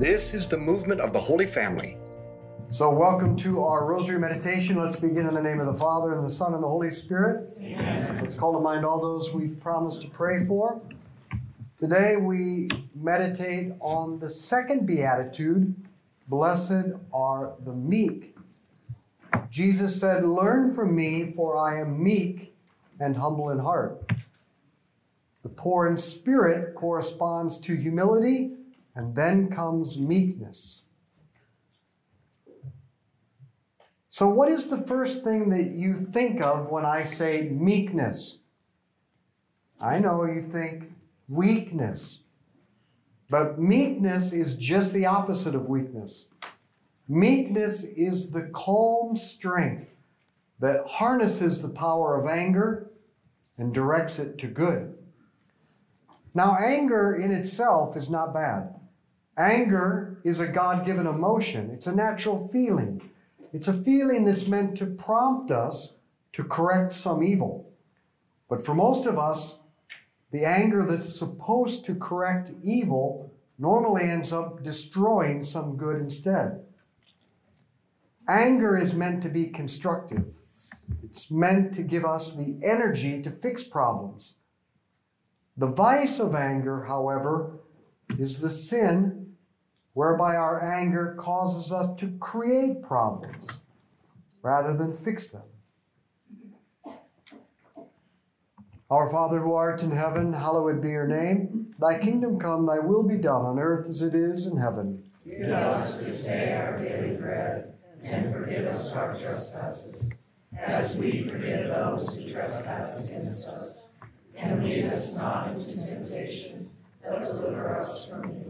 This is the movement of the Holy Family. So, welcome to our Rosary meditation. Let's begin in the name of the Father, and the Son, and the Holy Spirit. Amen. Let's call to mind all those we've promised to pray for. Today, we meditate on the second beatitude Blessed are the meek. Jesus said, Learn from me, for I am meek and humble in heart. The poor in spirit corresponds to humility, and then comes meekness. So, what is the first thing that you think of when I say meekness? I know you think weakness. But meekness is just the opposite of weakness. Meekness is the calm strength that harnesses the power of anger and directs it to good. Now, anger in itself is not bad. Anger is a God given emotion, it's a natural feeling. It's a feeling that's meant to prompt us to correct some evil. But for most of us, the anger that's supposed to correct evil normally ends up destroying some good instead. Anger is meant to be constructive. It's meant to give us the energy to fix problems. The vice of anger, however, is the sin whereby our anger causes us to create problems rather than fix them. Our Father who art in heaven, hallowed be your name. Thy kingdom come, thy will be done on earth as it is in heaven. Give us this day our daily bread, and forgive us our trespasses, as we forgive those who trespass against us. And lead us not into temptation, but deliver us from evil.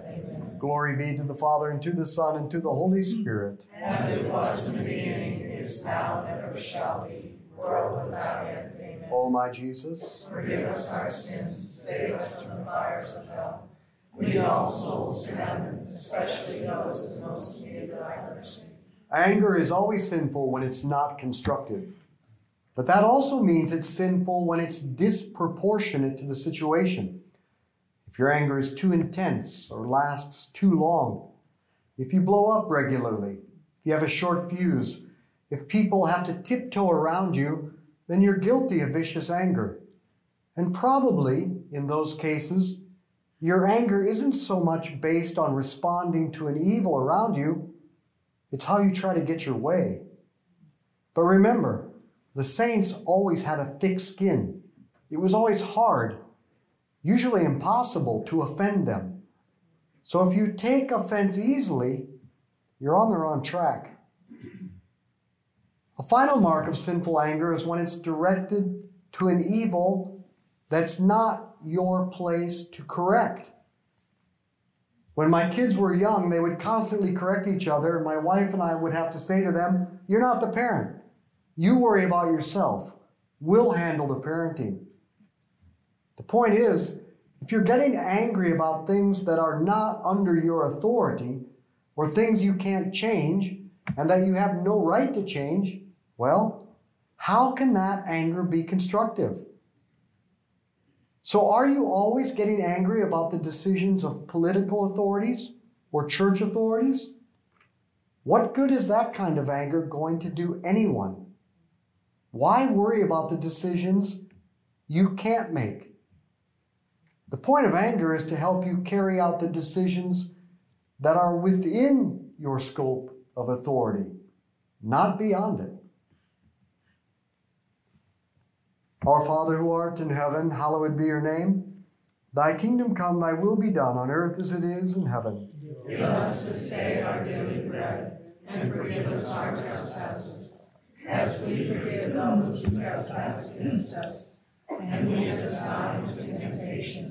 Glory be to the Father, and to the Son, and to the Holy Spirit. As it was in the beginning, is now, and ever shall be, world without end. Amen. O my Jesus, Forgive us our sins, save us from the fires of hell. Lead all souls to heaven, especially those in most need of thy mercy. anger is always sinful when it's not constructive. But that also means it's sinful when it's disproportionate to the situation. If your anger is too intense or lasts too long, if you blow up regularly, if you have a short fuse, if people have to tiptoe around you, then you're guilty of vicious anger. And probably, in those cases, your anger isn't so much based on responding to an evil around you, it's how you try to get your way. But remember, the saints always had a thick skin. It was always hard, usually impossible, to offend them. So if you take offense easily, you're on the wrong track. A final mark of sinful anger is when it's directed to an evil that's not your place to correct. When my kids were young, they would constantly correct each other, and my wife and I would have to say to them, You're not the parent. You worry about yourself. We'll handle the parenting. The point is, if you're getting angry about things that are not under your authority, or things you can't change, and that you have no right to change, well, how can that anger be constructive? So, are you always getting angry about the decisions of political authorities or church authorities? What good is that kind of anger going to do anyone? Why worry about the decisions you can't make? The point of anger is to help you carry out the decisions that are within your scope of authority, not beyond it. Our Father who art in heaven, hallowed be your name. Thy kingdom come, thy will be done on earth as it is in heaven. Give us this day our daily bread, and forgive us our trespasses, as we forgive those who trespass against us. And lead us not into temptation,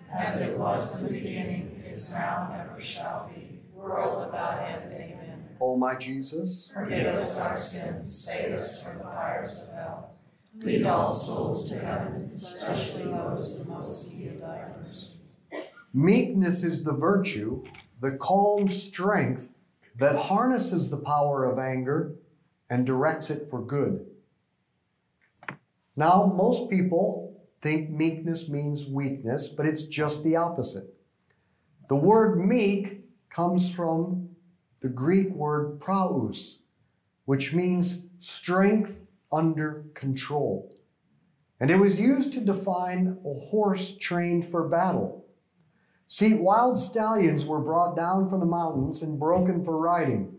As it was in the beginning, is now, and ever shall be, world without end. Amen. O my Jesus, Forgive us our sins, save us from the fires of hell. Lead all souls to heaven, especially those in most need of thy mercy. meekness is the virtue, the calm strength that harnesses the power of anger and directs it for good. Now, most people think meekness means weakness, but it's just the opposite. The word meek comes from the Greek word praus, which means strength under control. And it was used to define a horse trained for battle. See, wild stallions were brought down from the mountains and broken for riding.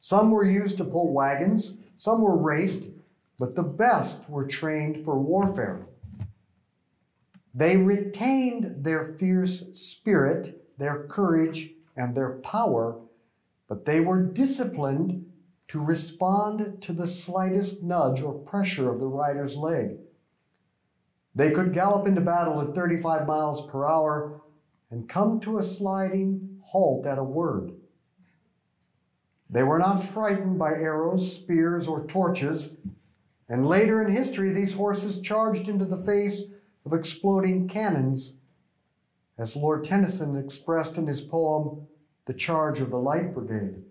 Some were used to pull wagons, some were raced, but the best were trained for warfare. They retained their fierce spirit, their courage, and their power, but they were disciplined to respond to the slightest nudge or pressure of the rider's leg. They could gallop into battle at 35 miles per hour and come to a sliding halt at a word. They were not frightened by arrows, spears, or torches, and later in history, these horses charged into the face of exploding cannons, as Lord Tennyson expressed in his poem, The Charge of the Light Brigade.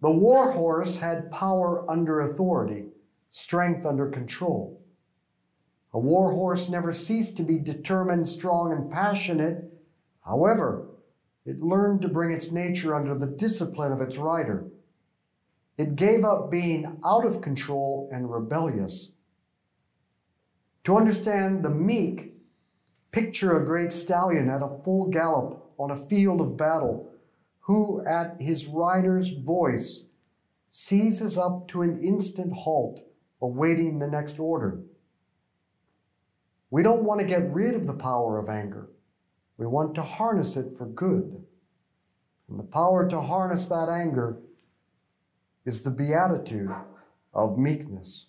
The war horse had power under authority, strength under control. A war horse never ceased to be determined, strong, and passionate. However, it learned to bring its nature under the discipline of its rider. It gave up being out of control and rebellious. To understand the meek, picture a great stallion at a full gallop on a field of battle, who at his rider's voice seizes up to an instant halt, awaiting the next order. We don't want to get rid of the power of anger. We want to harness it for good. And the power to harness that anger is the beatitude of meekness.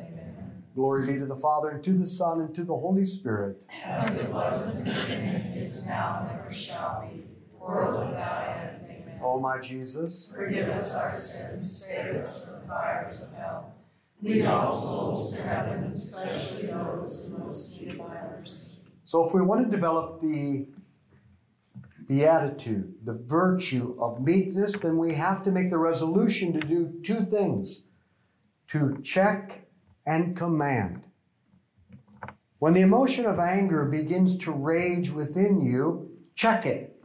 Glory be to the Father, and to the Son, and to the Holy Spirit. As it was in the beginning, is now, and ever shall be, world without end. Amen. O my Jesus, Forgive us our sins, save us from the fires of hell. Lead all souls to heaven, especially those in most need of thy mercy. So, if we want to develop the beatitude, the virtue of meekness, then we have to make the resolution to do two things to check and command. When the emotion of anger begins to rage within you, check it.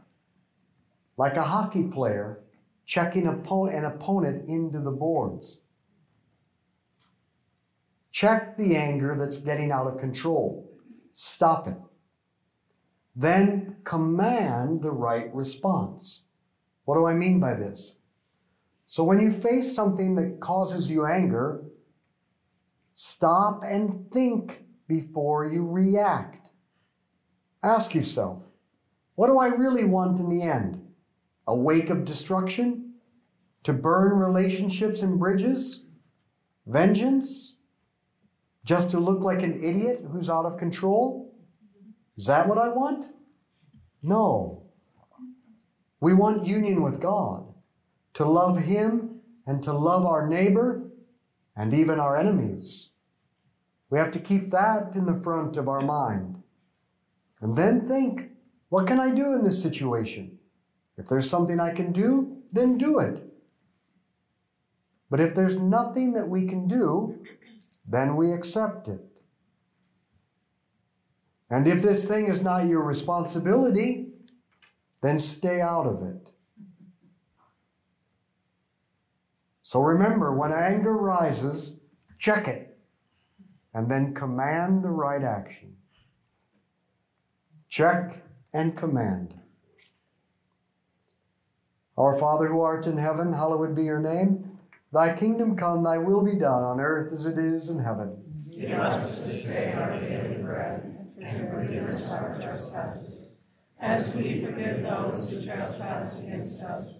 Like a hockey player checking an opponent into the boards. Check the anger that's getting out of control. Stop it. Then command the right response. What do I mean by this? So, when you face something that causes you anger, stop and think before you react. Ask yourself, what do I really want in the end? A wake of destruction? To burn relationships and bridges? Vengeance? Just to look like an idiot who's out of control? Is that what I want? No. We want union with God, to love Him and to love our neighbor and even our enemies. We have to keep that in the front of our mind. And then think what can I do in this situation? If there's something I can do, then do it. But if there's nothing that we can do, then we accept it. And if this thing is not your responsibility, then stay out of it. So remember, when anger rises, check it and then command the right action. Check and command. Our Father who art in heaven, hallowed be your name. Thy kingdom come, thy will be done on earth as it is in heaven. Give us this day our daily bread, and forgive us our trespasses, as we forgive those who trespass against us.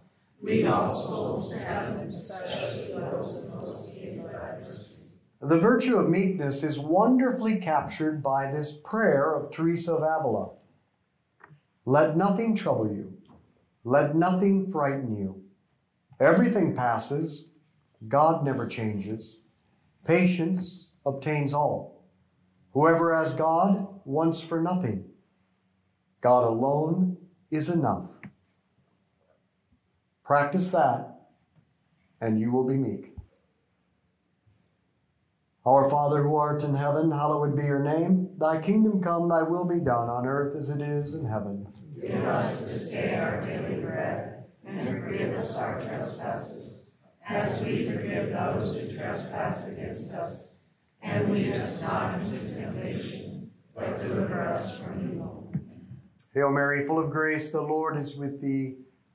Lead all souls to heaven, especially those in most need of the virtue of meekness is wonderfully captured by this prayer of Teresa of Avila. Let nothing trouble you, let nothing frighten you. Everything passes, God never changes. Patience obtains all. Whoever has God wants for nothing. God alone is enough. Practice that, and you will be meek. Our Father who art in heaven, hallowed be your name. Thy kingdom come, thy will be done on earth as it is in heaven. Give us this day our daily bread, and forgive us our trespasses, as we forgive those who trespass against us. And lead us not into temptation, but deliver us from evil. Hail Mary, full of grace, the Lord is with thee.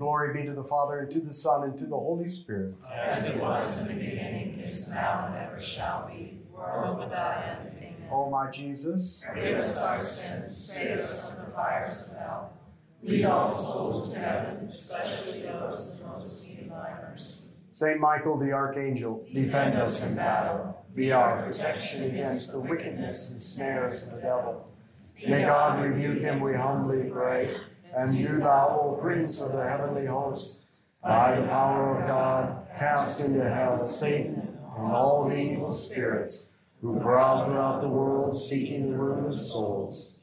Glory be to the Father, and to the Son, and to the Holy Spirit. As it was in the beginning, is now, and ever shall be, world without end. Amen. O my Jesus, Forgive us our sins, save us from the fires of hell. Lead all souls to heaven, especially those in most need thy mercy. Saint Michael the Archangel, defend us in battle. Be our protection against the wickedness and snares of the devil. May God rebuke him, we humbly pray. And do thou, O Prince of the heavenly host, by the power of God, cast into hell Satan and all the evil spirits who prowl throughout the world seeking the ruin of souls.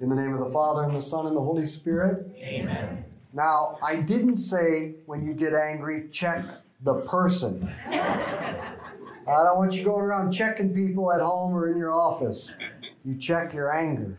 In the name of the Father, and the Son, and the Holy Spirit. Amen. Now, I didn't say when you get angry, check the person. I don't want you going around checking people at home or in your office. You check your anger.